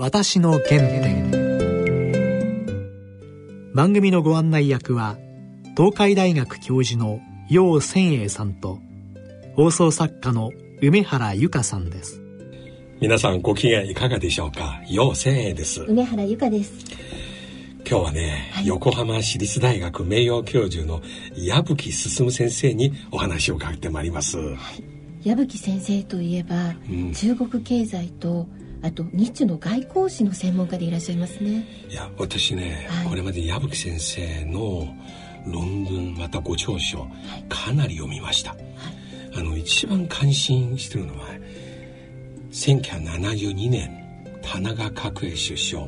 私の原点。番組のご案内役は東海大学教授の楊千栄さんと放送作家の梅原由香さんです。皆さんご機嫌いかがでしょうか？楊千栄です。梅原由香です。今日はね、はい、横浜市立大学名誉教授の矢吹進先生にお話を伺ってまいります、はい。矢吹先生といえば、うん、中国経済とあと日中の外交史の専門家でいらっしゃいますね。いや私ね、はい、これまで矢吹先生の論文またご長所、はい、かなり読みました、はい、あの一番関心してるのは1972年田中角栄首相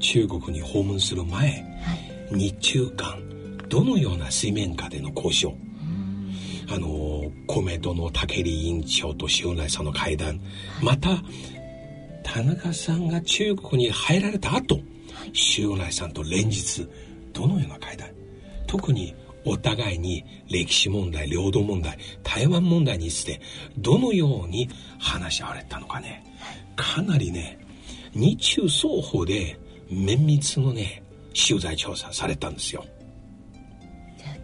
中国に訪問する前、日中間どのような水面下での交渉。あの公明党の武井委員長と塩内さんの会談。また田中さんが中国に入られた後塩内さんと連日どのような会談？特にお互いに歴史問題領土問題台湾問題についてどのように話し合われたのかね。かなりね日中双方で綿密のね取材調査されたんですよ。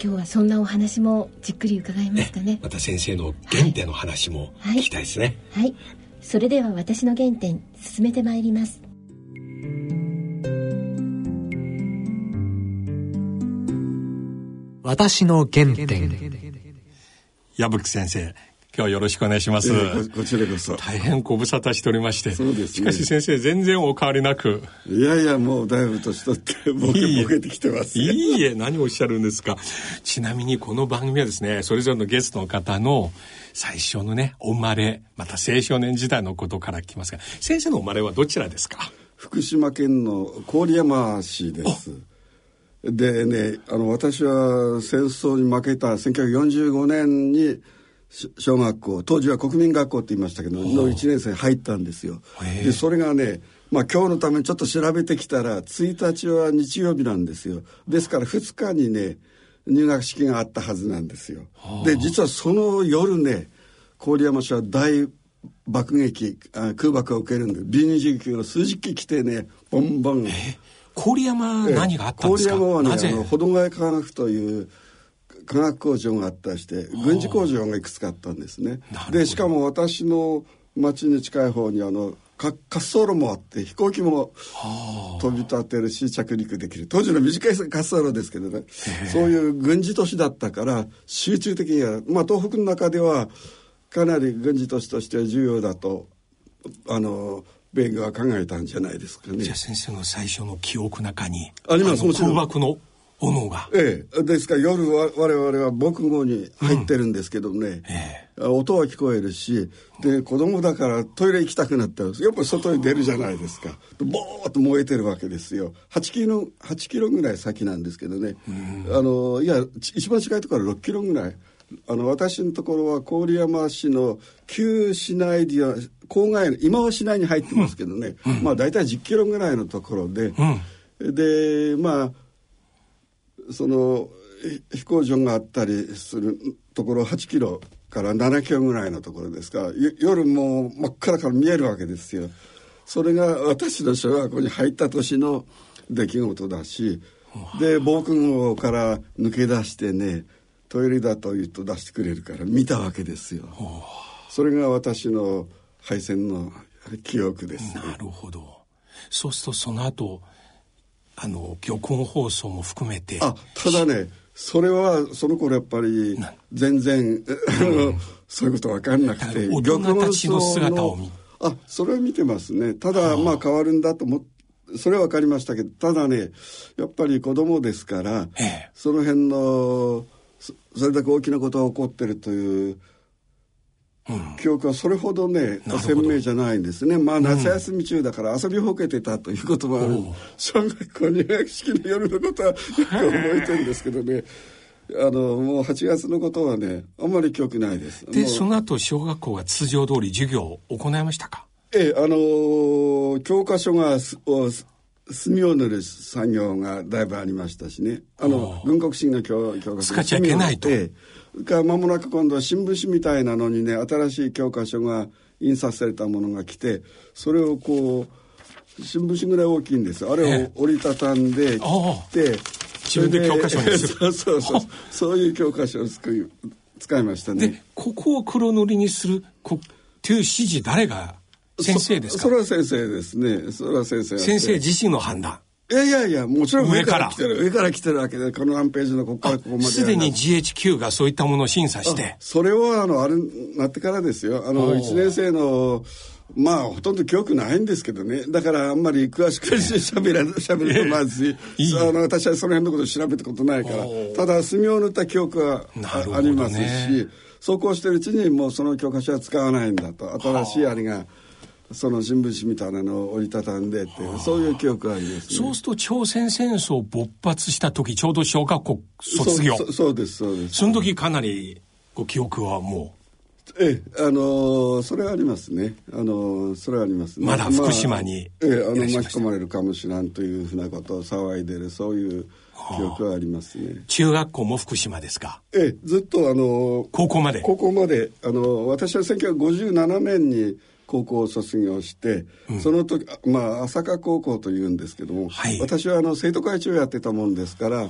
今日はそんなお話もじっくり伺いますかね。また先生の原点の話も聞きたいですね、はい、はい、それでは私の原点進めてまいります。私の原点。矢吹先生今日はよろしくお願いします。えー、こちらこそ。大変ご無沙汰しておりまして。そうです、ね、しかし先生、全然お変わりなく。いやいや、もうだいぶ年取ってボケボケてきてます、いいえ、何をおっしゃるんですか。ちなみにこの番組はですね、それぞれのゲストの方の最初のね、お生まれ、また青少年時代のことから聞きますが、先生のお生まれはどちらですか？福島県の郡山市です。でね、あの、私は戦争に負けた1945年に、小学校当時は国民学校って言いましたけどの1年生入ったんですよ。でそれがねまあ今日のためにちょっと調べてきたら1日は日曜日なんですよ。ですから2日にね入学式があったはずなんですよ。で実はその夜ね郡山市は大爆撃空爆を受けるんで B29 の数十機来てねボンボン。郡山何があったんですか、郡山はねあの保土ヶ谷科学という化学工場があったりして軍事工場がいくつかあったんですね。でしかも私の町に近い方にあの滑走路もあって飛行機も飛び立てるし着陸できる。当時の短い滑走路ですけどね。そういう軍事都市だったから集中的にはまあ東北の中ではかなり軍事都市としては重要だとあの米軍は考えたんじゃないですかね。じゃあ先生の最初の記憶の中にあります。空爆の斧が。ええ。ですから夜は我々は防空壕に入ってるんですけどね、うんええ、音は聞こえるし、で、子供だからトイレ行きたくなったら、やっぱり外に出るじゃないですか。ボーっと燃えてるわけですよ。8キロ、8キロぐらい先なんですけどね。あの、いや、一番近いところは6キロぐらい。あの、私のところは郡山市の旧市内では、郊外の、今は市内に入ってますけどね、うん、まあ大体10キロぐらいのところで、うん、で、まあ、その飛行場があったりするところ8キロから7キロぐらいのところですから夜も真っ暗から見えるわけですよ。それが私の小学校に入った年の出来事だしで防空壕から抜け出してねトイレだと言うと出してくれるから見たわけですよ。それが私の敗戦の記憶です、ね、なるほど。そうするとその後あの玉音放送も含めて。あただねそれはその頃やっぱり全然、うん、そういうこと分かんなくて大人たちの姿を見。あそれは見てますね。ただまあ変わるんだと思ってそれは分かりましたけどただねやっぱり子供ですからその辺のそれだけ大きなことが起こってるという記憶はそれほどね鮮明じゃないんですね。まあ夏休み中だから遊びほけてたということもある、うん、小学校入学式の夜のことはよく覚えてるんですけどね。あのもう8月のことはねあんまり記憶ないです。でその後小学校は通常通り授業を行いましたか？ええあの教科書が墨を塗る作業がだいぶありましたしね。あの軍国神の教教科書使っちゃいけないと、ええが間もなく今度は新聞紙みたいなのにね新しい教科書が印刷されたものが来てそれをこう新聞紙ぐらい大きいんですあれを折りたたんで切って自分で教科書にする。そ うそうそうそういう教科書を作り使いましたね。でここを黒塗りにするこという指示誰が？先生ですか？それは先生ですね。それは先生先生自身の判断いやいやいや、もちろん上から来てる。上から来てるわけで、この何ページのここからここまで。すでに GHQ がそういったものを審査して。それは、あの、あれ、なってからですよ。あの、1年生の、まあ、ほとんど記憶ないんですけどね。だから、あんまり詳しくしゃべら、しゃべるとまずい。いいあの、私はその辺のこと調べたことないから。ただ、墨を塗った記憶はありますし、そうこうしてるうちに、もうその教科書は使わないんだと。新しいあれが。その新聞紙みたいなのを折りたたんでっていうそういう記憶があります、ね、そうすると朝鮮戦争勃発した時ちょうど小学校卒業。そうですそうです。その時かなりご記憶はもう。ええ、あのー、それはありますね。あのー、それはありますね。まだ福島に、まあ、ええ、あの、巻き込まれるかもしらんというふうなことを騒いでる、そういう記憶はありますね。中学校も福島ですか？ええ、ずっとあのー、高校まで。高校まで、あの私は1957年に、高校を卒業して、うん、その時まあ朝霞高校というんですけども、はい、私はあの生徒会長をやってたもんですから、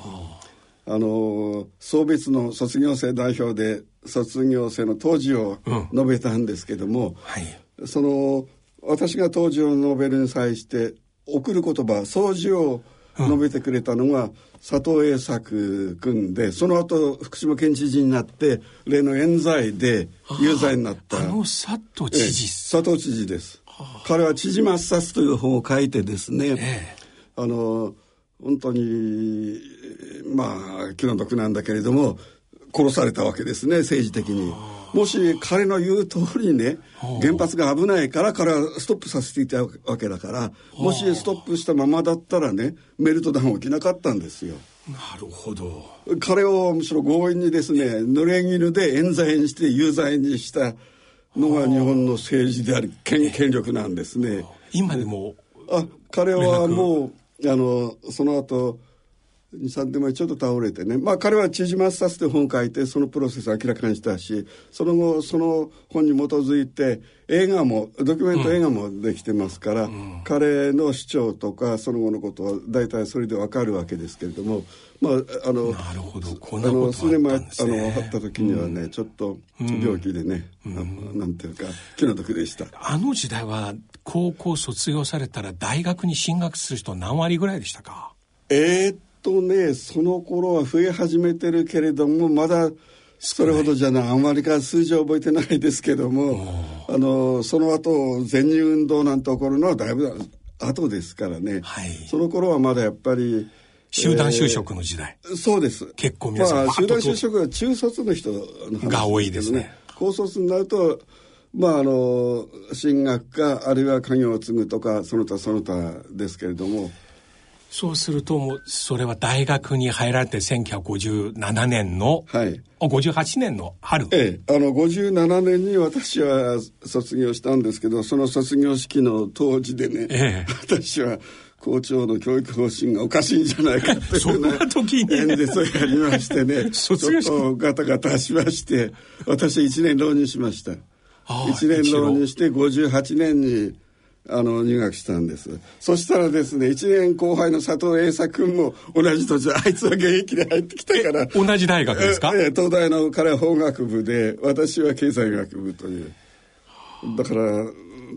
あの送別の卒業生代表で卒業生の当時を述べたんですけども、うんはい、その私が当時を述べるに際して送る言葉掃除を述べてくれたのが佐藤栄作君でその後福島県知事になって例の冤罪で有罪になった。あの佐藤知事佐藤知事です、彼は「知事抹殺」という本を書いてですね、えあの本当にまあ気の毒なんだけれども殺されたわけですね政治的に。もし彼の言う通りにね原発が危ないから彼はストップさせていたわけだからもしストップしたままだったらねメルトダウン起きなかったんですよ。なるほど。彼をむしろ強引にですね濡れ衣で冤罪にして有罪にしたのが日本の政治であり権権力なんですね。今でもあ彼はもうあのその後23年前ちょっと倒れてね。まあ彼は「縮まさせて本を書いてそのプロセスを明らかにしたしその後その本に基づいて映画もドキュメント映画もできてますから、うん、彼の主張とかその後のことは大体それでわかるわけですけれどもまああのなるほど。こんなこと数年前あった時にはね、うん、ちょっと病気でね、うん、なんていうか気の毒でした。あの時代は高校卒業されたら大学に進学する人何割ぐらいでしたか？えー、っとねその頃は増え始めてるけれどもまだそれほどじゃないあまりか数字は覚えてないですけどもあのその後全日運動なんて起こるのはだいぶ後ですからね、はい、その頃はまだやっぱり集団就職の時代、えー、そうです。結構皆さん、まあ、集団就職は中卒の人の話、ね、が多いですね。高卒になるとまああの進学かあるいは家業を継ぐとかその他その他ですけれどもそうするともうそれは大学に入られて1957年の、はい、58年の春。ええ。あの57年に私は卒業したんですけどその卒業式の当時でね、ええ、私は校長の教育方針がおかしいんじゃないかっていう ような時に。演説をやりましてね ちょっとガタガタしまして私は1年浪人しました。1年浪人して58年にあの入学したんです。そしたらですね1年後輩の佐藤栄作君も同じ土地あいつは現役で入ってきたから。同じ大学ですか？え東大の彼は法学部で私は経済学部という。だから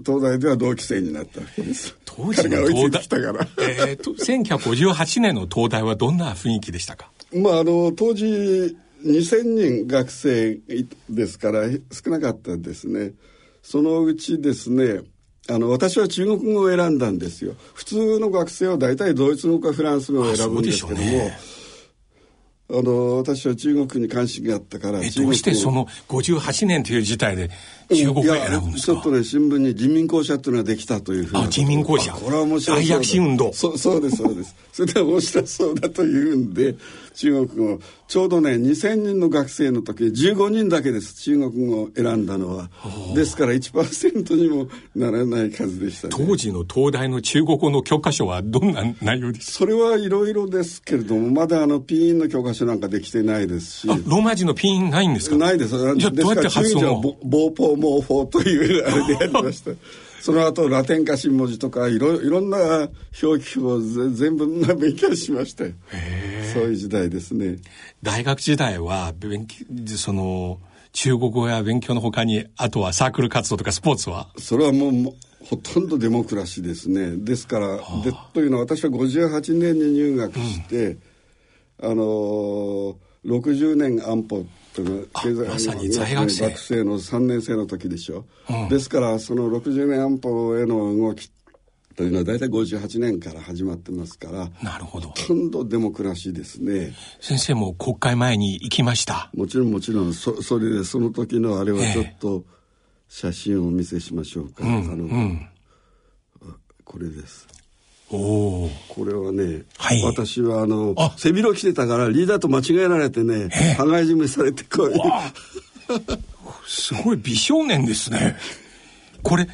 東大では同期生になったわけです。当時の東大えーと、1958年の東大はどんな雰囲気でしたか？まああの当時2000人学生ですから少なかったですね。そのうちですねあの私は中国語を選んだんですよ。普通の学生は大体ドイツ語かフランス語を選ぶんですけども。あの私は中国に関心があったからどうしてその58年という事態で中国を選ぶんですか、ちょっとね新聞に人民公社っていうのができたというふうなあ人民公社。これは面白い大躍進運動。そそうですそうです。それで面白そうだというんで中国語ちょうどね2000人の学生の時15人だけです。中国語を選んだのは。ですから1%にもならない数でした、ね、当時の東大の中国語の教科書はどんな内容ですそれはいろいろですけれどもまだあのピーンの教科書なんかできてないですし。ローマ字のピーンないんですか？ないです。じゃあどうやって発音を？ボーポーモーフォーというあれでやりました その後ラテン化新文字とかいろいろんな表記を全部勉強しましたよそういう時代ですね。大学時代は勉強その中国語や勉強のほかにあとはサークル活動とかスポーツは？それはもうほとんどデモクラシーですね。ですから、はあ、でというのは私は58年に入学して、うん、あのー、60年安保という経済まさに在学生。学生の3年生の時でしょ、うん、ですからその60年安保への動きというのは大体58年から始まってますからなるほど。ほとんどデモクラシーですね。先生も国会前に行きました。もちろんもちろんそそれでその時のあれはちょっと写真をお見せしましょうか、えー、あの、うん、これですおこれはね、はい、私はあの背広着てたからリーダーと間違えられてね羽交い締めされてこうすごい美少年ですね。これ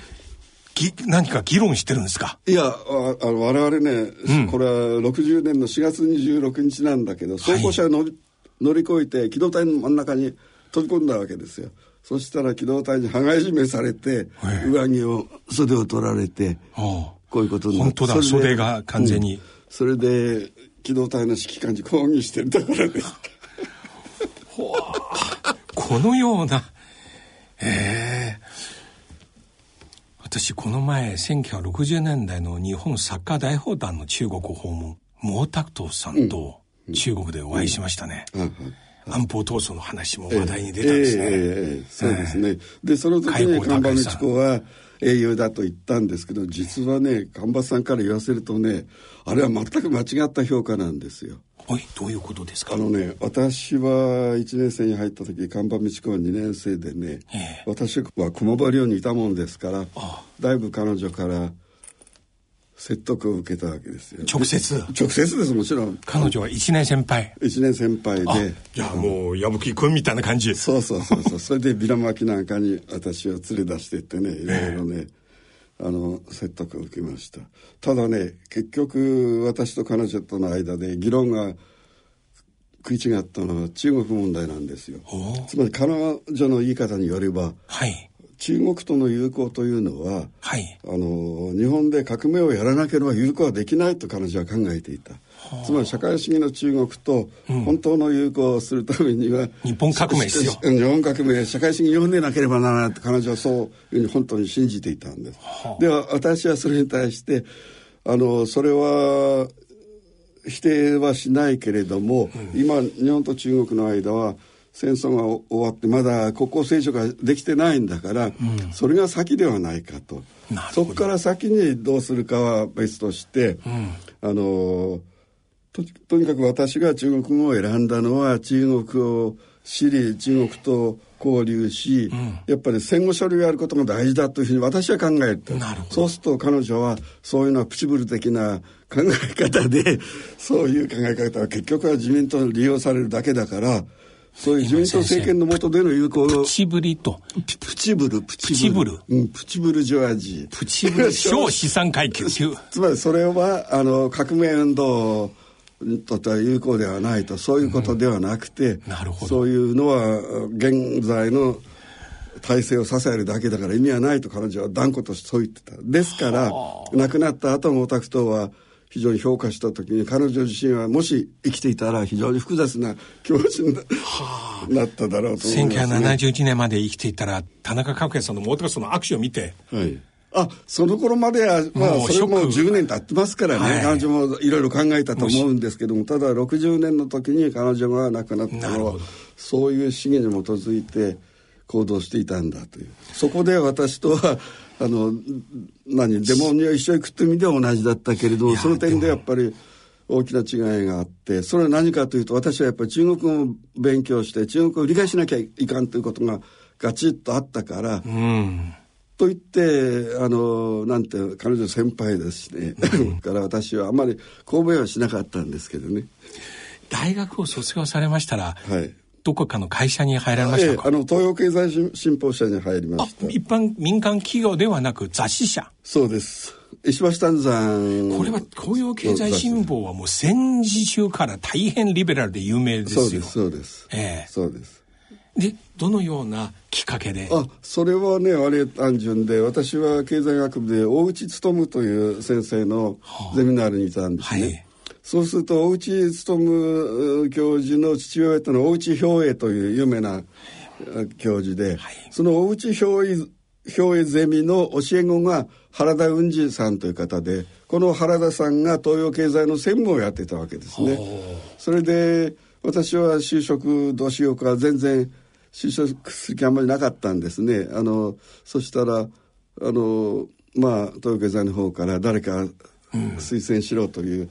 ぎ何か議論してるんですか？いやああの我々ね、うん、これは60年の4月26日なんだけど走行車を乗りはい、乗り越えて機動隊の真ん中に飛び込んだわけですよ。そしたら機動隊に羽交い締めされて、上着を袖を取られて、こういうことに本当だ袖が完全に、うん、それで機動隊の指揮官に抗議してるところです。このような。ええー、私この前1960年代の日本サッカー大砲団の中国訪問毛沢東さんと中国でお会いしましたね、うん。うん。安保闘争の話も話題に出たんですね。えーえー、そうですね。で、その時に看板道子は、英雄だと言ったんですけど実はね神場さんから言わせるとねあれは全く間違った評価なんですよ。はいどういうことですか？あのね私は1年生に入った時神場道子は2年生でね、えー、私は熊張寮にいたもんですからだいぶ彼女から説得を受けたわけですよ。直接？直接ですもちろん。彼女は1年先輩。1年先輩で。じゃあもう矢吹君みたいな感じそうそうそうそう。それでビラ巻きなんかに私を連れ出していってねいろいろね、あの説得を受けました。ただね結局私と彼女との間で議論が食い違ったのは中国問題なんですよ。つまり彼女の言い方によれば、はい、中国との友好というのは、はい、あの日本で革命をやらなければ友好はできないと彼女は考えていた。つまり社会主義の中国と本当の友好をするためには、うん、日本革命ですよ。日本革命社会主義日本でなければならないと彼女はそういうふうに本当に信じていたんです。では私はそれに対してあのそれは否定はしないけれども、うん、今日本と中国の間は戦争が終わってまだ国交正常ができてないんだから、うん、それが先ではないかと。そこから先にどうするかは別として、うん、あのととにかく私が中国語を選んだのは中国を知り中国と交流し、うん、やっぱり戦後処理をやることが大事だというふうに私は考えてそうすると彼女はそういうのはプチブル的な考え方でそういう考え方は結局は自民党に利用されるだけだからそういう自民党政権の下での友好プチブリと。プチブル、プチブル。うん、プチブルジョアジプチブル小資産階級。つまりそれは、あの、革命運動にとっては有効ではないと、そういうことではなくて、うん、なるほど。そういうのは、現在の体制を支えるだけだから意味はないと彼女は断固としてそう言ってた。ですから、亡くなった後のオタク党は、非常に評価した時に彼女自身はもし生きていたら非常に複雑な気持ちになっただろうと思います、ね、1971年まで生きていたら田中角栄さんの毛沢東の握手を見て、はい。あその頃までは、まあ、それも10年経ってますからね、はい、彼女もいろいろ考えたと思うんですけどもただ60年の時に彼女が亡くなったのはそういう資源に基づいて行動していたんだという。そこで私とはあの何デモには一緒に食ってみては同じだったけれどその点でやっぱり大きな違いがあってそれは何かというと私はやっぱり中国語を勉強して中国語を理解しなきゃいかんということがガチッとあったから、うん、と言ってあのなんて彼女先輩ですしね、うん、から私はあまり公明はしなかったんですけどね。大学を卒業されましたら、はい、どこかの会社に入られましたか、ええ、あの東洋経済新報社に入りました。一般民間企業ではなく雑誌社。そうです。石橋丹山これは東洋経済新報はもう戦時中から大変リベラルで有名ですよ。そうですそうです、ええ、そうです。でどのようなきっかけで？あそれはねあれ単純で私は経済学部で大内勉という先生のゼミナールにいたんですね、はい、そうすると大内勉教授の父親との大内兵衛という有名な教授で、はい、その大内兵衛兵衛ゼミの教え子が原田雲次さんという方でこの原田さんが東洋経済の専務をやってたわけですね。それで私は就職どうしようか全然就職する気あんまりなかったんですね。あのそしたらあのまあ東洋経済の方から誰か推薦しろという、うん、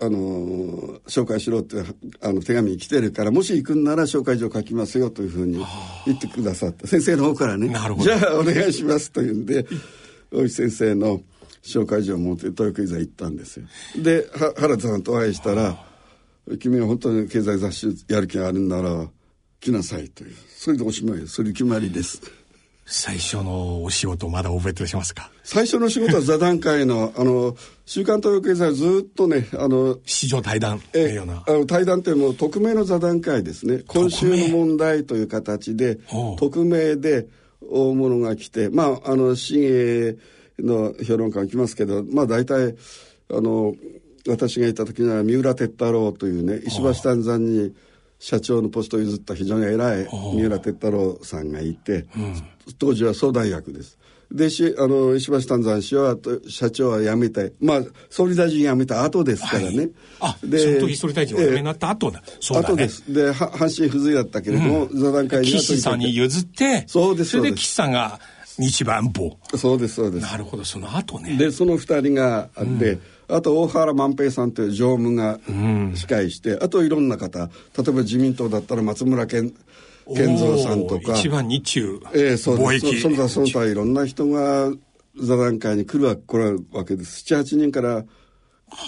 あの紹介しろってあの手紙来てるからもし行くんなら紹介状書きますよというふうに言ってくださった。先生の方からね。じゃあお願いしますというんで 大石先生の紹介状を持って東洋経済行ったんですよ。で原田さんとお会いしたら「君は本当に経済雑誌やる気があるんなら来なさい」という。それでおしまいそれ決まりです。最初のお仕事まだ覚えてますか？最初の仕事は座談会のあの週刊東洋経済ずっとねあの市場対談えあの対談っていう匿名の座談会ですね。今週の問題という形で匿名で大物が来てまああの新鋭の評論家が来ますけどまあ大体あの私がいた時には三浦哲太郎というね石橋丹山に社長のポストを譲った非常に偉い三浦哲太郎さんがいて、うん、当時は総大学です。でしあの石橋丹山氏は社長は辞めてまあ総理大臣辞めた後ですからね、はい、あでその時総理大臣は辞めになった後だ、えー、そうだ、ね、後です。で阪神不随だったけれども、うん、座談会には岸さんに譲ってそうですそれで岸さんが日番坊。そうですそうです。なるほどその後ね。でその二人があって、うんあと大原万平さんという常務が司会して、うん、あといろんな方。例えば自民党だったら松村健健三さんとか。一番日中ええそうです。その他その他いろんな人が座談会に来るわ来るわけです。78人から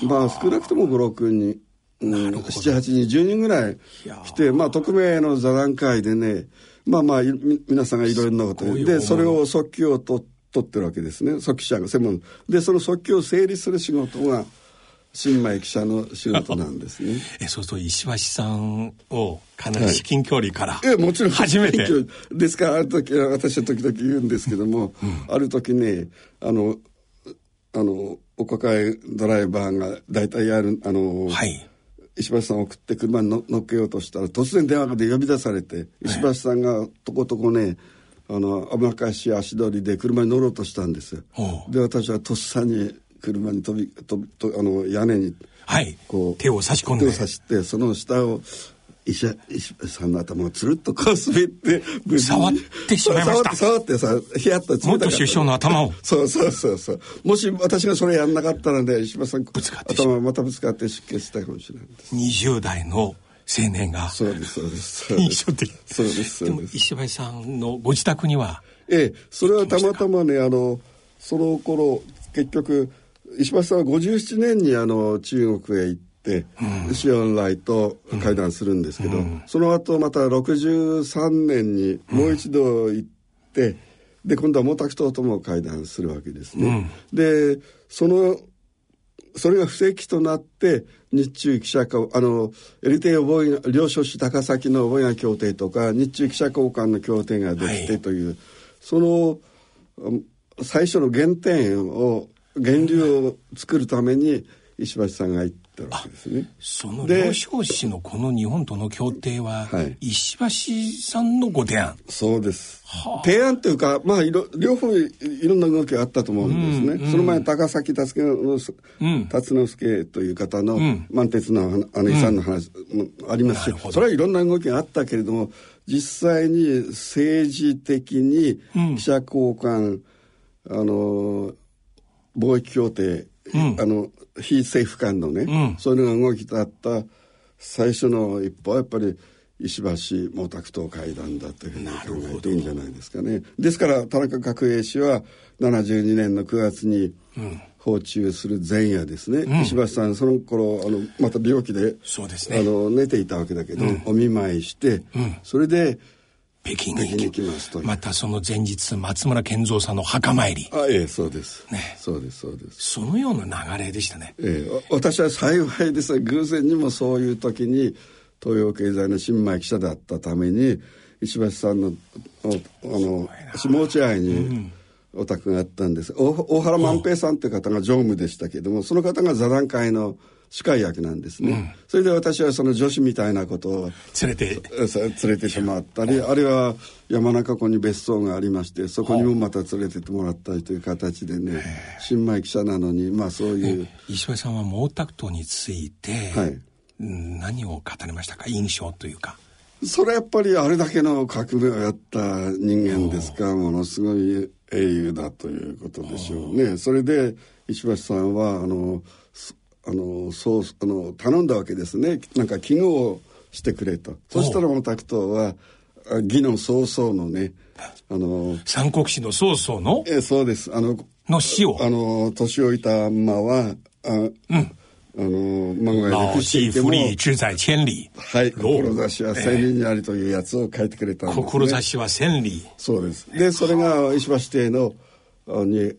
まあ少なくとも56人。78人10人ぐらい来てまあ匿名の座談会でねまあまあ皆さんがいろんなことでそれを即興を取取ってるわけですね。即記者が専門。でその即興を整理する仕事が新米記者の仕事なんですね。えそうすると石橋さんをかなり至近距離から、はい、えもちろん初めて。ですからある時私は時々言うんですけども、うん、ある時ねあのあのお抱えドライバーが大体やるあの、はい、石橋さんを送って車に乗っけようとしたら突然電話で呼び出されて石橋さんがとことこねあの甘かし足取りで車に乗ろうとしたんです。よ。で私はとっさに車に飛び飛びとあの屋根にはい。こう手を差し込んで。手を差してその下を石石さんの頭がつるっとこう滑って触ってしまいました。触ってさヒヤッと元首相の頭を。そうそうそうそう。もし私がそれやんなかったらね石破さんぶつかって頭またぶつかって出血したかもしれないです。20代の青年が。そうですそうです印象的。そうですでも石橋さんのご自宅には。ええそれはたまたまねあのその頃結局石橋さんは57年にあの中国へ行って、うん、シオン来と会談するんですけど、うん、その後また63年にもう一度行って、うん、で今度は毛沢東とも会談するわけですね。でそのそれが布石となって日中記者会あのエリテ覚え領書士高崎の覚え協定とか日中記者交換の協定ができてという、はい、その最初の原点を源流を作るために石橋さんが言ったわけですね。その両少子のこの日本との協定は、はい、石橋さんのご提案。そうです。はあ、提案というか、まあいろ、両方いろんな動きがあったと思うんですね。うん、その前、高崎達之助という方の、満鉄の姉さんの話もありますし、うん、それはいろんな動きがあったけれども、実際に政治的に記者交換、あの貿易協定、うん、あの非政府間のね、うん、そういうのが動きだった最初の一歩はやっぱり石橋毛沢東会談だというふうに考えていいんじゃないですかね。ですから田中角栄氏は72年の9月に訪中する前夜ですね、うん、石橋さんその頃あのまた病気でそうです、ね、あの寝ていたわけだけど、お見舞いして、それで北京に行きますとまたその前日松村健三さんの墓参り。あええそうです。ね。そうですそうです。そのような流れでしたね。ええ私は幸いです偶然にもそういう時に東洋経済の新米記者だったために石橋さんのあの下落合にお宅があったんです、うん、大原万平さんっていう方が常務でしたけどもその方が座談会の司会役なんですね、うん、それで私はその女子みたいなことを連れて。連れてしまったりあるいは山中湖に別荘がありましてそこにもまた連れてってもらったりという形でね新米記者なのにまあそういう。石橋さんは毛沢東について、はい、何を語りましたか？印象というか。それはやっぱりあれだけの革命をやった人間ですか？らものすごい英雄だということでしょうね。それで石橋さんはあのあのそうあの頼んだわけですね。なんか記号をしてくれと。そしたらこのタクトは義の曹操のねあの三国志の曹操の？えそうです。あのの死を？あの年老いた馬はあ、うん、あの漫画でしていても志在千里。はい志は千里にありというやつを書いてくれたんです、ね、志は千里。そうです。でそれが石橋邸のに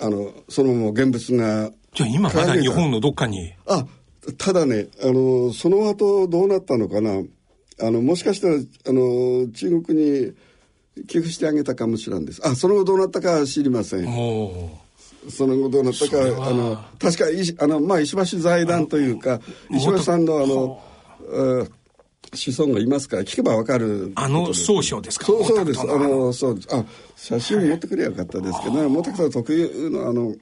あのその現物がじゃあ今まだ日本のどっかに。あただねあのその後どうなったのかな。あのもしかしたらあの中国に寄付してあげたかもしれんです。あその後どうなったか知りません。その後どうなったかあの確かあの、まあ、石橋財団というか石橋さんのあの子孫がいますから聞けばわかる。あの総称ですか？そうそうです。あのそうです。あ写真持ってくればよかったですけど、ね、毛沢東特有のあの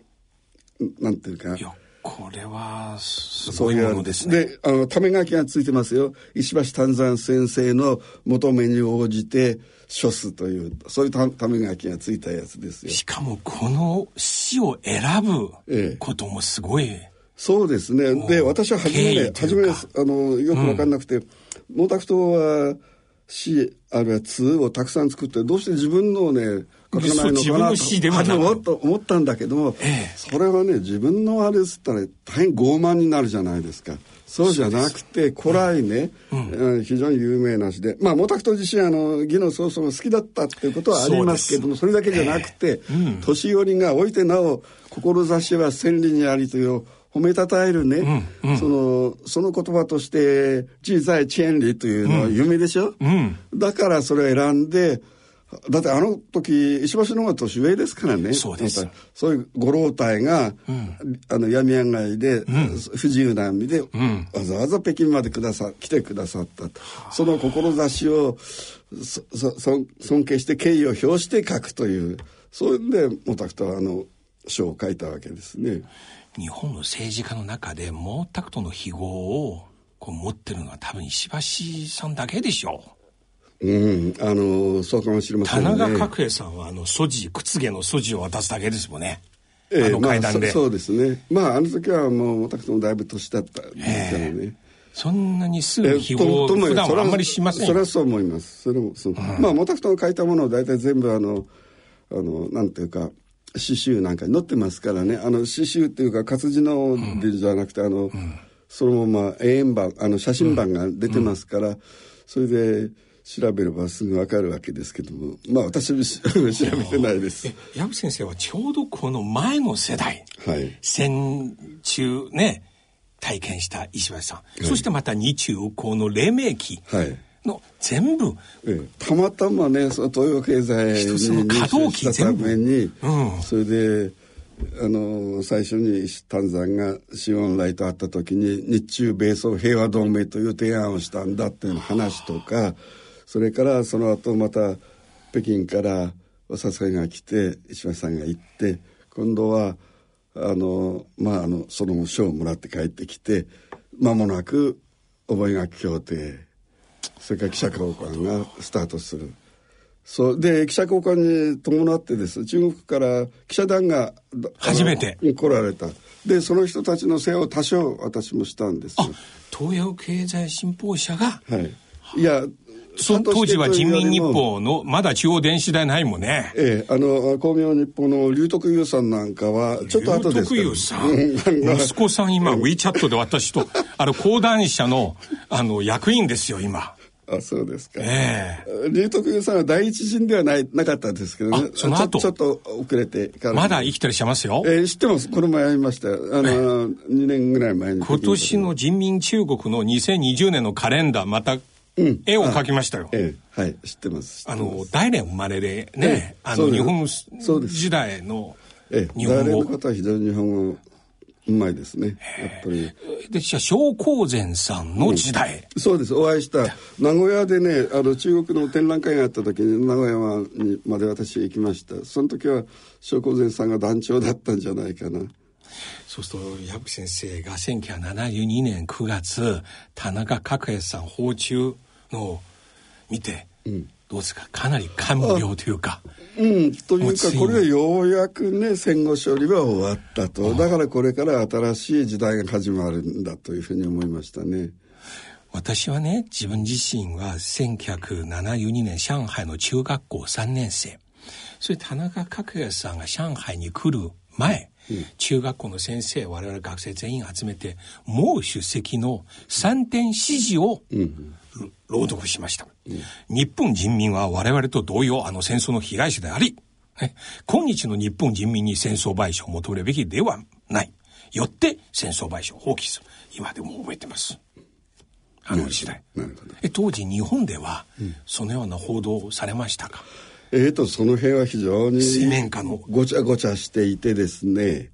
なんていうか。これは、すごいものですね。で、あの、ため書きがついてますよ。石橋丹山先生の求めに応じて、処すという、そういうたため書きがついたやつですよ。しかも、この詩を選ぶこともすごい。ええ、そうですね。で、私は初めね、初め、あの、よくわかんなくて、毛沢東は、詩あるいは通をたくさん作ってどうして自分のね書かないのかなとと思ったんだけども、ええ、それはね自分のあれっつったら大変傲慢になるじゃないですか。そうじゃなくて古来ね、うん、非常に有名なしでまあ毛沢東自身あの義の曹操が好きだったっていうことはありますけどもそれだけじゃなくて、えーうん、年寄りがおいてなお志は千里にありという褒めたたえるね、うん。うん、そのその言葉として「小さいチェンリ」というのは有名でしょ、うん、だからそれを選んでだってあの時石橋の方が年上ですからね。そうですそういうご老体が、うん、あの病み上がりで、うん、不自由な身で、うん、わざわざ北京までくださ来てくださったその志をそそ尊敬して敬意を表して書くというそういうんで毛沢東はあの書を書いたわけですね。日本の政治家の中で毛沢東の非業をこう持ってるのは多分石橋さんだけでしょう。うん、あのそうかもしれませんね。田中角栄さんはあの素地靴毛の素地を渡すだけですもんね。えー、あの階段で、まあそ、そうですね。まああの時はもう私もだいぶ年だったですからね。えーそんなにすぐ日を、普段はあんまりしませんそれはそう思います。それもそう。うん、まあ、毛沢東が書いたものを大体全部あの、あの、なんていうか、詩集なんかに載ってますからね。あの、詩集っていうか活字のでじゃなくて、あの、うん、そのまま永遠版、あの、写真版が出てますから、それで、調べればすぐわかるわけですけどもまあ私も 調べてないです。矢口先生はちょうどこの前の世代、はい、戦中ね体験した石橋さん、はい、そしてまた日中高の黎明期の全部、ええ、たまたまねその東洋経済に可動機したために、うん、それであの最初に丹山がシオンライと会った時に日中米ソ平和同盟という提案をしたんだっていう話とかそれからその後また北京からお誘いが来て石橋さんが行って今度はあのまああのその賞をもらって帰ってきて間もなく覚書協定それから記者交換がスタートする。そうで記者交換に伴ってです。中国から記者団が初めて。来られた。でその人たちの世話を多少私もしたんです。東洋経済新報社が？はい。いやそ当時は人民日報の、まだ中央電子台ないもんね。ええ、あの、光明日報の龍徳優さんなんかは、ちょっと後です龍徳優さん？息子さん今、WeChat で私と、あの、講談社の、あの、役員ですよ、今。あ、そうですか。ええー。龍徳優さんは第一陣ではない、なかったですけどね。その後？ちょっと遅れてまだ生きてらっしゃいますよ。えー、知ってます。この前会いました。あの、2年ぐらい前に。今年の人民中国の2020年のカレンダー、またうん、絵を描きましたよ。ええ、はい、知ってます。あの、大連生まれでね、ええ、あの、日本時代の日本語。大連の方は非常に日本語うまいですね。やっぱり。で、じゃ正光禅さんの時代、うん、そうです。お会いした。名古屋でね、あの、中国の展覧会があった時に、名古屋にまで私行きました。その時は、正光禅さんが団長だったんじゃないかな。そうすると、矢吹先生が1972年9月、田中角栄さん訪中の見て、うん、どうですか？かなり感無量というか。うん、というかこれでようやくね戦後処理は終わったと。だからこれから新しい時代が始まるんだというふうに思いましたね。私はね自分自身は1972年上海の中学校3年生。それ田中角栄さんが上海に来る前、うん、中学校の先生我々学生全員集めてもう出席の3点指示を、うん朗読しました。うん、日本人民は我々と同様あの戦争の被害者であり、ね、今日の日本人民に戦争賠償を求めるべきではない。よって戦争賠償を放棄する。今でも覚えてます。あの時代。え当時日本では、そのような報道されましたか、えーと、その辺は非常に水面下の。ごちゃごちゃしていてですね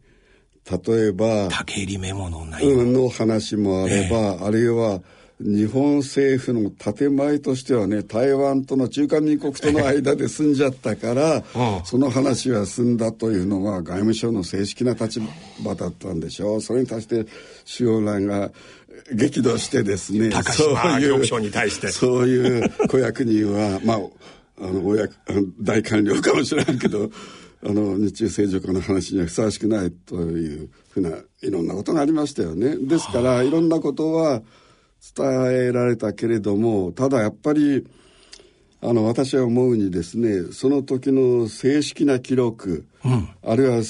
例えば竹入メモの内容の話もあれば、えー、あるいは日本政府の建前としてはね台湾との中華民国との間で済んじゃったから その話は済んだというのが外務省の正式な立場だったんでしょう。それに対して周恩来が激怒してですねそういうそういう子役人はまああの親大官僚かもしれんけど あの日中正常化の話にはふさわしくないというふうないろんなことがありましたよね。ですからいろんなことは伝えられたけれどもただやっぱりあの私は思うにですねその時の正式な記録、うん、あるいは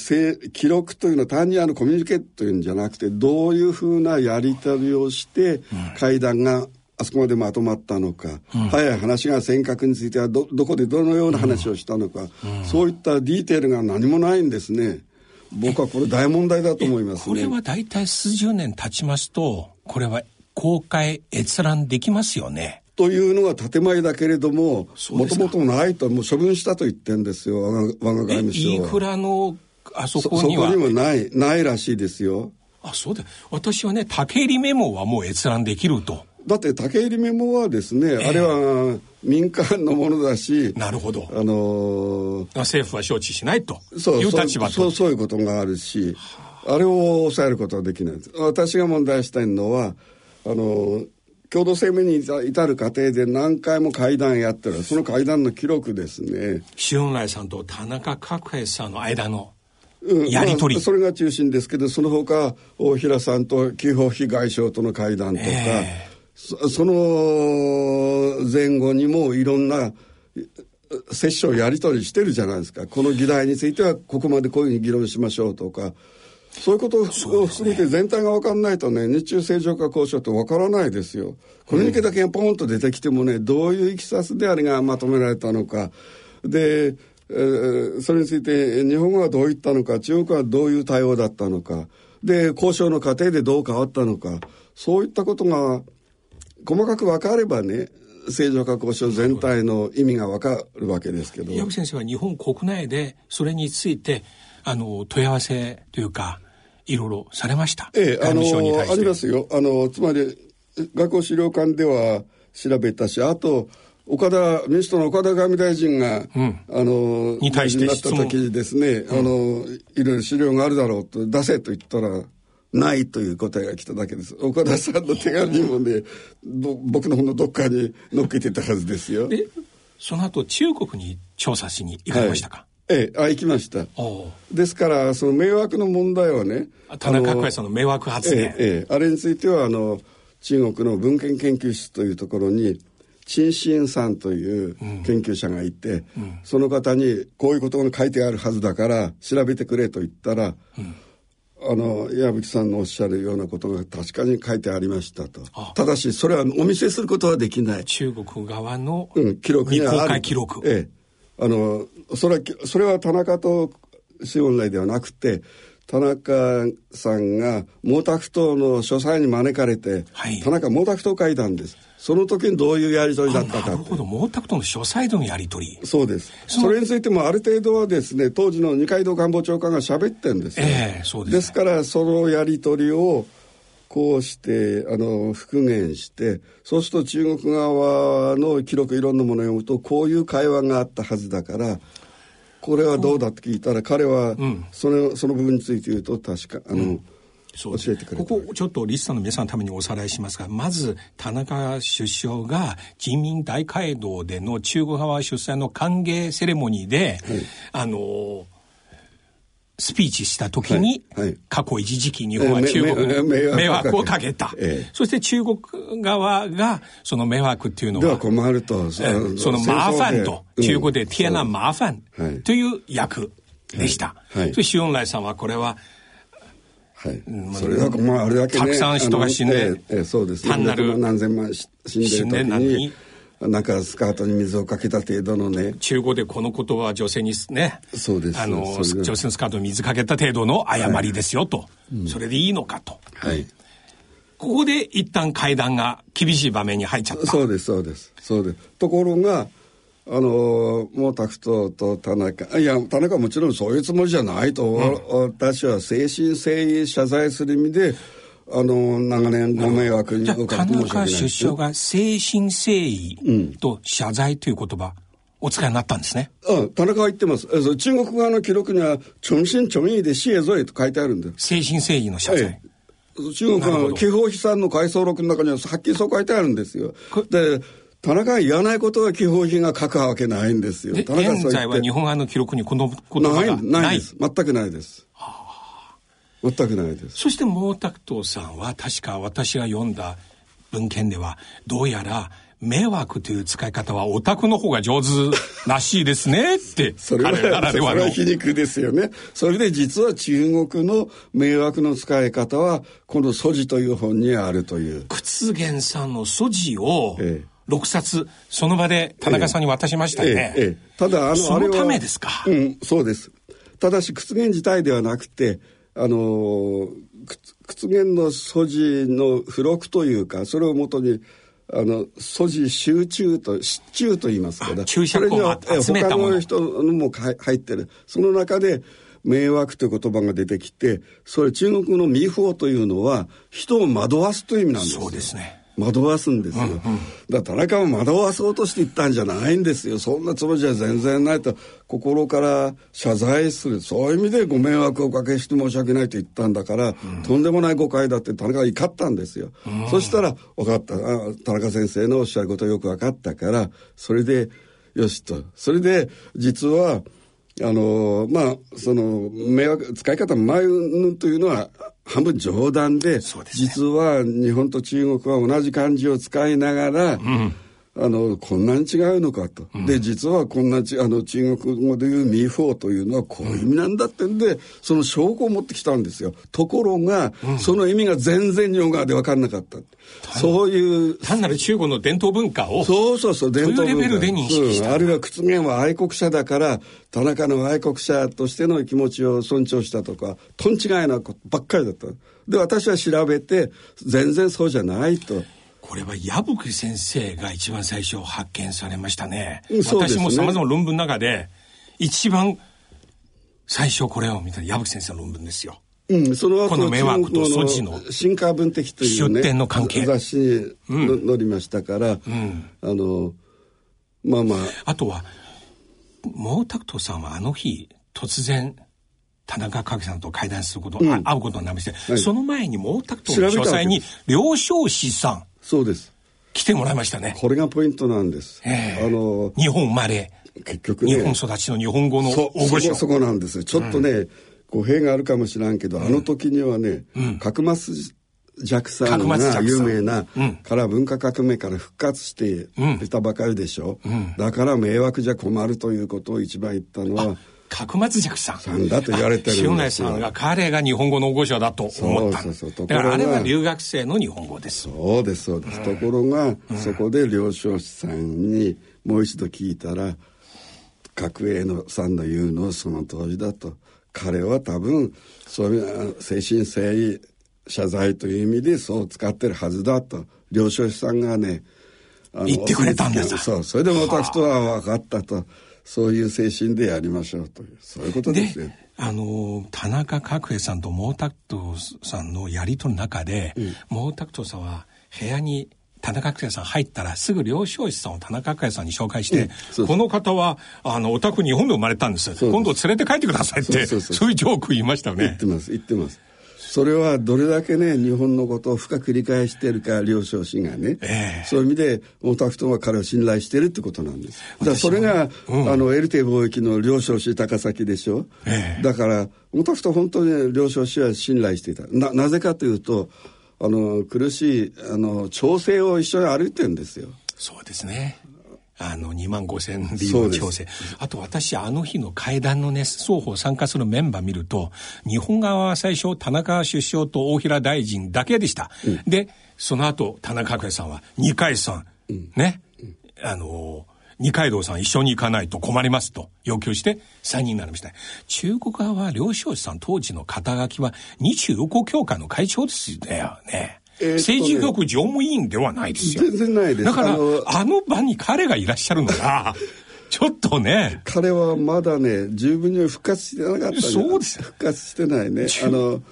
記録というのは単にあのコミュニケートというんじゃなくてどういうふうなやり取りをして会談があそこまでまとまったのか、うん、早い話が尖閣についてはどどこでどのような話をしたのか、うん、そういったディーテールが何もないんですね。僕はこれ大問題だと思います、ね、これは大体数十年経ちますとこれは公開閲覧できますよね。というのが建前だけれどももともとないともう処分したと言ってんですよ我が我が外務省は。インフラのあそこには？そこにもないないらしいですよ。あそうだ私はね竹入メモはもう閲覧できると。だって竹入メモはですね、えー、あれは民間のものだしなるほど、あのー、政府は承知しないという立場と。そうそういうことがあるしあれを抑えることはできない。私が問題したいのはあの共同声明に至る過程で何回も会談やってる。その会談の記録ですね。周恩来さんと田中角栄さんの間のやり取り、うんまあ、それが中心ですけどその他大平さんと紀保被外相との会談とか、えー、その前後にもいろんな折衝やり取りしてるじゃないですかこの議題についてはここまでこういうふうに議論しましょうとかそういうことを含めて全体が分かんないとね、日中正常化交渉って分からないですよ。コミュニケだけがポンと出てきてもね、どういういきさつであれがまとめられたのか。で、それについて日本語はどう言ったのか、中国はどういう対応だったのか。で、交渉の過程でどう変わったのか。そういったことが細かく分かればね、正常化交渉全体の意味が分かるわけですけど。矢部先生は日本国内でそれについてあの問い合わせというかいろいろされました。ええ、あのありますよ。あのつまり学校資料館では調べたし、あと岡田民主党の岡田外務大臣が、うん、あのに対してなった時にですね、うん、あのいろいろ資料があるだろうと出せと言ったら。ないという答えが来ただけです。岡田さんの手紙もね、僕の方のどっかに載っけてたはずですよ。で、その後中国に調査しに行かれましたか、はい。ええ、あ行きました。ですからその迷惑の問題はね田中角栄さんの迷惑発言、ええあれについてはあの中国の文献研究室というところに陳信さんという研究者がいて、うん、その方にこういうことが書いてあるはずだから調べてくれと言ったら、うん、あの矢吹さんのおっしゃるようなことが確かに書いてありましたと。ただしそれはお見せすることはできない。中国側の、うん、記録に公開記録。ええ。あのそれはそれは田中と周恩来ではなくて田中さんが毛沢東の書斎に招かれて、はい、田中毛沢東会談ですその時にどういうやり取りだったかなるほど。毛沢東の書斎でのやり取り。そうです。それについてもある程度はですね当時の二階堂官房長官が喋ってるんですよ、えー、そうです、ね、ですからそのやり取りをこうしてあの復元してそうすると中国側の記録いろんなものを読むとこういう会話があったはずだからこれはどうだって聞いたら彼はそのうん、その部分について言うと確かあの、うん教えてくれここちょっとリスナーの皆さんのためにおさらいしますがまず田中首相が人民大会堂での中国側主催の歓迎セレモニーで、はい、あのスピーチした時に、はい。はい、過去一時期日本は中国に迷惑をかけた、ええ、そして中国側がその迷惑っていうのは困るとそのマーファンと、中国でティアナ・マーファンという役でした、はい、そして塩来さんはこれははい、それはまああれだけ、ね、たくさん人が死んで、ええそうです、ね、単なる何千万死んでる時になんかスカートに水をかけた程度のね。中国でこの言葉は女性にねそうです。あの女性のスカートに水かけた程度の誤りですよと、はい。うん、それでいいのかと。はい。ここで一旦会談が厳しい場面に入っちゃった。そうですそうです。そうです。ところがあの毛沢東と田中いや田中はもちろんそういうつもりじゃないと、うん、私は誠心誠意謝罪する意味であの長年ご迷惑におかけ申し訳ない田中首相が誠心誠意と謝罪という言葉、お使いになったんですね。うん、田中は言ってます。中国側の記録には、誠心誠意で死へぞえと書いてあるんだよ。誠心誠意の謝罪。ええ、中国の気泡悲惨の回想録の中にははっきりそう書いてあるんですよ。で、田中が言わないことは気泡碑が書くわけないんですよ。田中現在は日本側の記録にこの言葉がないないです。全くないです。全くないです。そして毛沢東さんは確か私が読んだ文献ではどうやら迷惑という使い方はオタクの方が上手らしいですねって それはそれは皮肉ですよね。それで実は中国の迷惑の使い方はこの「素地」という本にあるという。屈原さんの素地を、ええ6冊その場で田中さんに渡しましたね、えええ、ただあのそのためですか？うんそうです。ただし屈原自体ではなくてあの屈原の素地の付録というかそれをもとにあの素地集中と失注と言いますから注釈を集め他の人のも入ってる。その中で迷惑という言葉が出てきてそれ中国の迷法というのは人を惑わすという意味なんですそうですね惑わすんですよ、うんうん、だから田中も惑わそうとして言ったんじゃないんですよ。そんなつもりじゃ全然ないと。心から謝罪する。そういう意味でご迷惑をおかけして申し訳ないと言ったんだから、うん、とんでもない誤解だって田中が怒ったんですよ、うん、そしたら分かった。田中先生のおっしゃることよく分かったからそれでよしと。それで実はあのまあその迷惑使い方前というのは半分冗談で、ね、実は日本と中国は同じ漢字を使いながら、うんあの、こんなに違うのかと。うん、で、実はこんなち、あの、中国語で言うミーフォーというのはこういう意味なんだってんで、その証拠を持ってきたんですよ。ところが、うん、その意味が全然日本側で分かんなかった。そういう。単なる中国の伝統文化を。そうそうそう、伝統文化。レベルで認識した、うん、あるいは屈原は愛国者だから、田中の愛国者としての気持ちを尊重したとか、とん違いなことばっかりだった。で、私は調べて、全然そうじゃないと。これは矢吹先生が一番最初発見されましたね。ね。私もさまざま論文の中で、一番最初これを見た矢吹先生の論文ですよ。うん、その後この迷惑と措置の新化文的という、ね、出典の関係。雑誌に載りましたから、うん、あのまあまあ。あとは毛沢東さんはあの日突然田中角さんと会談すること、うん、会うことになりまして、はい、その前に毛沢東の書斎に両少子さんそうです。来てもらいましたね。これがポイントなんです、えー、あの日本生まれ。結局、ね、日本育ちの日本語の大御所。そこなんです。ちょっとね、うん、語弊があるかもしれんけど、うん、あの時にはね、うん、角松弱さんが有名な、うん、から文化革命から復活していたばかりでしょ、うん、だから迷惑じゃ困るということを一番言ったのは角松寂さん。さんだと言われてる。塩内さんが彼が日本語の大御所だと思った。そうそうそう。だからあれは留学生の日本語です。そうです、そうです。ところが、うん、そこで両少子さんにもう一度聞いたら、角栄のさんの言うのはその通りだと。彼は多分そういう精神性謝罪という意味でそう使ってるはずだと両所さんがね言ってくれたんですそうそれで私とは分かったとそういう精神でやりましょうというそういうことですね。あの田中角栄さんと毛沢東さんのやり取りの中で、うん、毛沢東さんは部屋に田中角栄さん入ったらすぐ両少子さんを田中角栄さんに紹介して、うん、この方はあのお宅日本で生まれたんです。今度連れて帰ってくださいってそういうジョーク言いましたよね。言ってます言ってますそれはどれだけね日本のことを深く理解しているか両少子がね、えー、そういう意味で毛沢東は彼を信頼しているってことなんです。だからそれが、うん、あのエルテ貿易の両少子高崎でしょ、えー、だから毛沢東本当に両少子は信頼していた。ななぜかというとあの苦しいあの調整を一緒に歩いてるんですよ。そうですねあの2万5千リーの調整。あと私あの日の会談のね双方参加するメンバー見ると日本側は最初田中首相と大平大臣だけでした、うん、でその後田中角栄さんは二階さん、うん、ね、うん、あの二階堂さん一緒に行かないと困りますと要求して3人になりました。中国側は両少子さん当時の肩書きは日中友好協会の会長ですよね政治局常務委員ではないですよ。全然ないです。だから、あの場に彼がいらっしゃるのが、ちょっとね。彼はまだね、十分に復活してなかったそうです復活してないね。あの、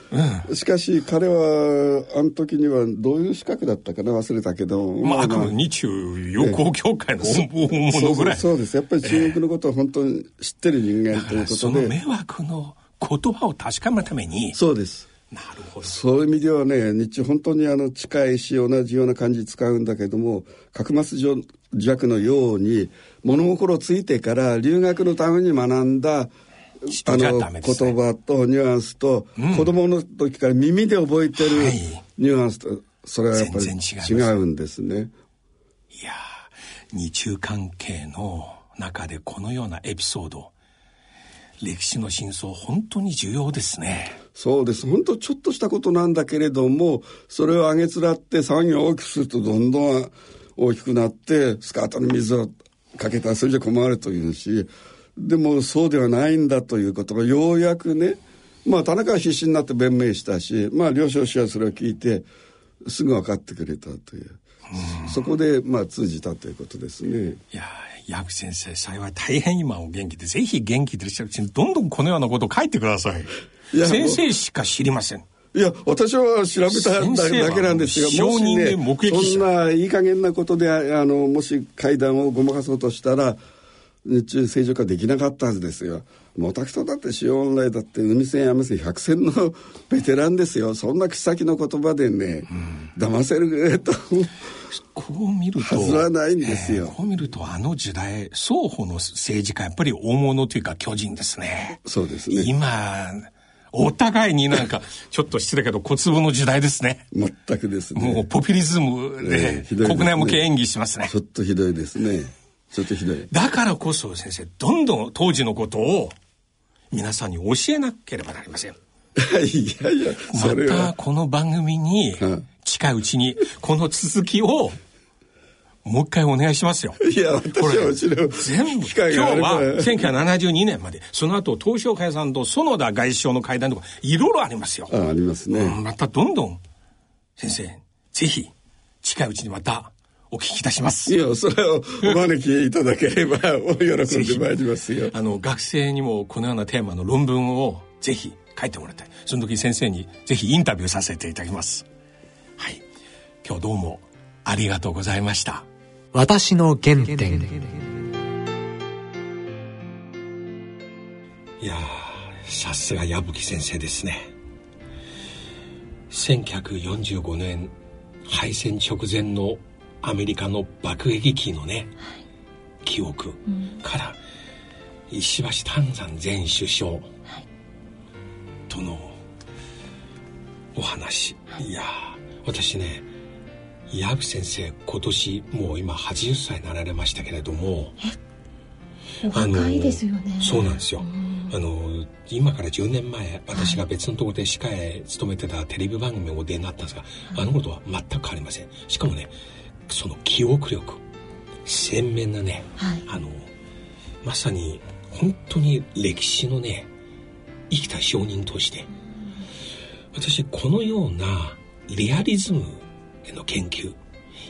うん、しかし彼は、あの時にはどういう資格だったかな忘れたけど。まあ、あくまで日中友好協会の大物ぐらいそうです。やっぱり中国のことを本当に知ってる人間ということで。その迷惑の言葉を確かめるために。そうです。なるほど。そういう意味ではね日中本当にあの近いし同じような感じ使うんだけども角膜弱のように物心ついてから留学のために学んだあの、言葉とニュアンスと、うん、子供の時から耳で覚えてるニュアンスと、それはやっぱり違うんですね。いや日中関係の中でこのようなエピソード歴史の真相本当に重要ですね。そうです。本当ちょっとしたことなんだけれども、それを上げつらって騒ぎを大きくするとどんどん大きくなって、スカートに水をかけたらそれじゃ困るというし、でもそうではないんだということがようやくね、まあ田中は必死になって弁明したし、まあ両少子はそれを聞いて、すぐ分かってくれたという。そこでまあ通じたということですね。いや矢口先生幸い大変今お元気でぜひ元気でいらっしゃるうちにどんどんこのようなことを書いてください。先生しか知りません。いや、私は調べただけなんですが、もしね、そんないい加減なことで、あの、もし会談をごまかそうとしたら、日中正常化できなかったはずですよ。もたくとだって塩オンラインだって海戦やめ戦百戦のベテランですよ。そんな口先の言葉でね、うん、騙せると。こう見ると。はずはないんですよ、えー、こう見るとあの時代、双方の政治家やっぱり大物というか巨人ですね。そうですね。今、お互いになんか、ちょっと失礼けど、小粒の時代ですね。全くですね。もうポピュリズムで、国内向け演技しますね。ちょっとひどいですね。ちょっとひどい。だからこそ先生、どんどん当時のことを皆さんに教えなければなりません。いやいや。またこの番組に、近いうちに、この続きを、もう一回お願いしますよ。いや、私はもちろん。全部、今日は1972年まで、その後、東証会さんと園田外相の会談とか、いろいろありますよ。あありますね、またどんどん、先生、ぜひ、近いうちにまた、お聞きいたします。いや、それをお招きいただければ、お喜んでまいりますよ。あの、学生にもこのようなテーマの論文を、ぜひ書いてもらいたい。その時先生に、ぜひインタビューさせていただきます。はい。今日どうも、ありがとうございました。私の原点。いやさすが矢吹先生ですね。1945年敗戦直前のアメリカの爆撃機のね、はい、記憶から、うん、石橋丹山前首相とのお話、はい、いや私ね矢吹先生今年もう今80歳になられましたけれども若いですよね。そうなんですよ、あの今から10年前私が別のところで歯科へ勤めてたテレビ番組をお出になったんですが、あのことは全く変わりません。しかもねその記憶力鮮明なね、はい、あのまさに本当に歴史のね生きた証人として私このようなリアリズムへの研究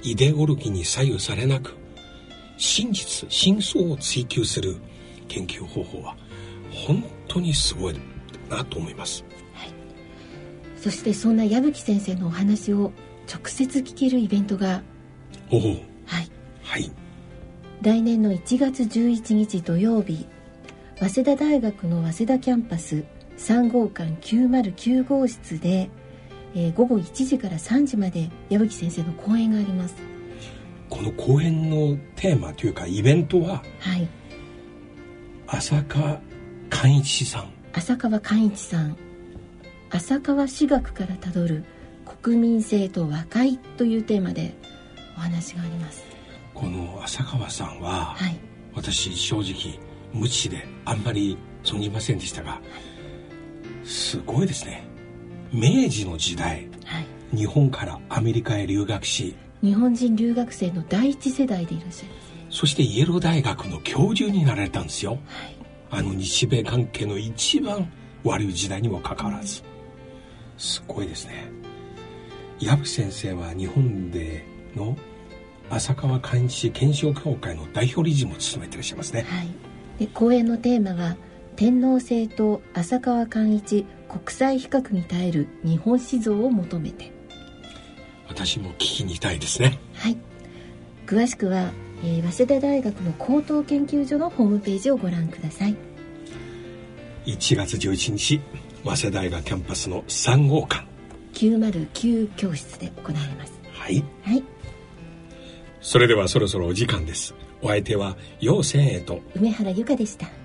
イデオロギーに左右されなく真実真相を追求する研究方法は本当にすごいなと思います、はい、そしてそんな矢吹先生のお話を直接聞けるイベントがおお。はい。はい。来年の1月11日土曜日早稲田大学の早稲田キャンパス3号館909号室で、えー、午後1時から3時まで矢吹先生の講演があります。この講演のテーマというかイベントは、はい、浅川寛一さん。浅川寛一さん。浅川私学からたどる国民性と和解というテーマでお話があります。この浅川さんは、はい、私正直無知であんまり存じませんでしたが、すごいですね明治の時代、はい、日本からアメリカへ留学し日本人留学生の第一世代でいらっしゃいます。そしてイエロー大学の教授になられたんですよ、はい、あの日米関係の一番悪い時代にもかかわらず。すごいですね。矢吹先生は日本での浅川寛一検証協会の代表理事も務めていらっしゃいますね、はい、で講演のテーマは「天皇制と浅川寛一国際比較に耐える日本史像を求めて」私も聞きに行きたいですね。はい。詳しくは、えー、早稲田大学の高等研究所のホームページをご覧ください。1月11日早稲田大学キャンパスの3号館。909教室で行われます。はい。はい。それではそろそろお時間です。お相手は陽千恵と。梅原由香でした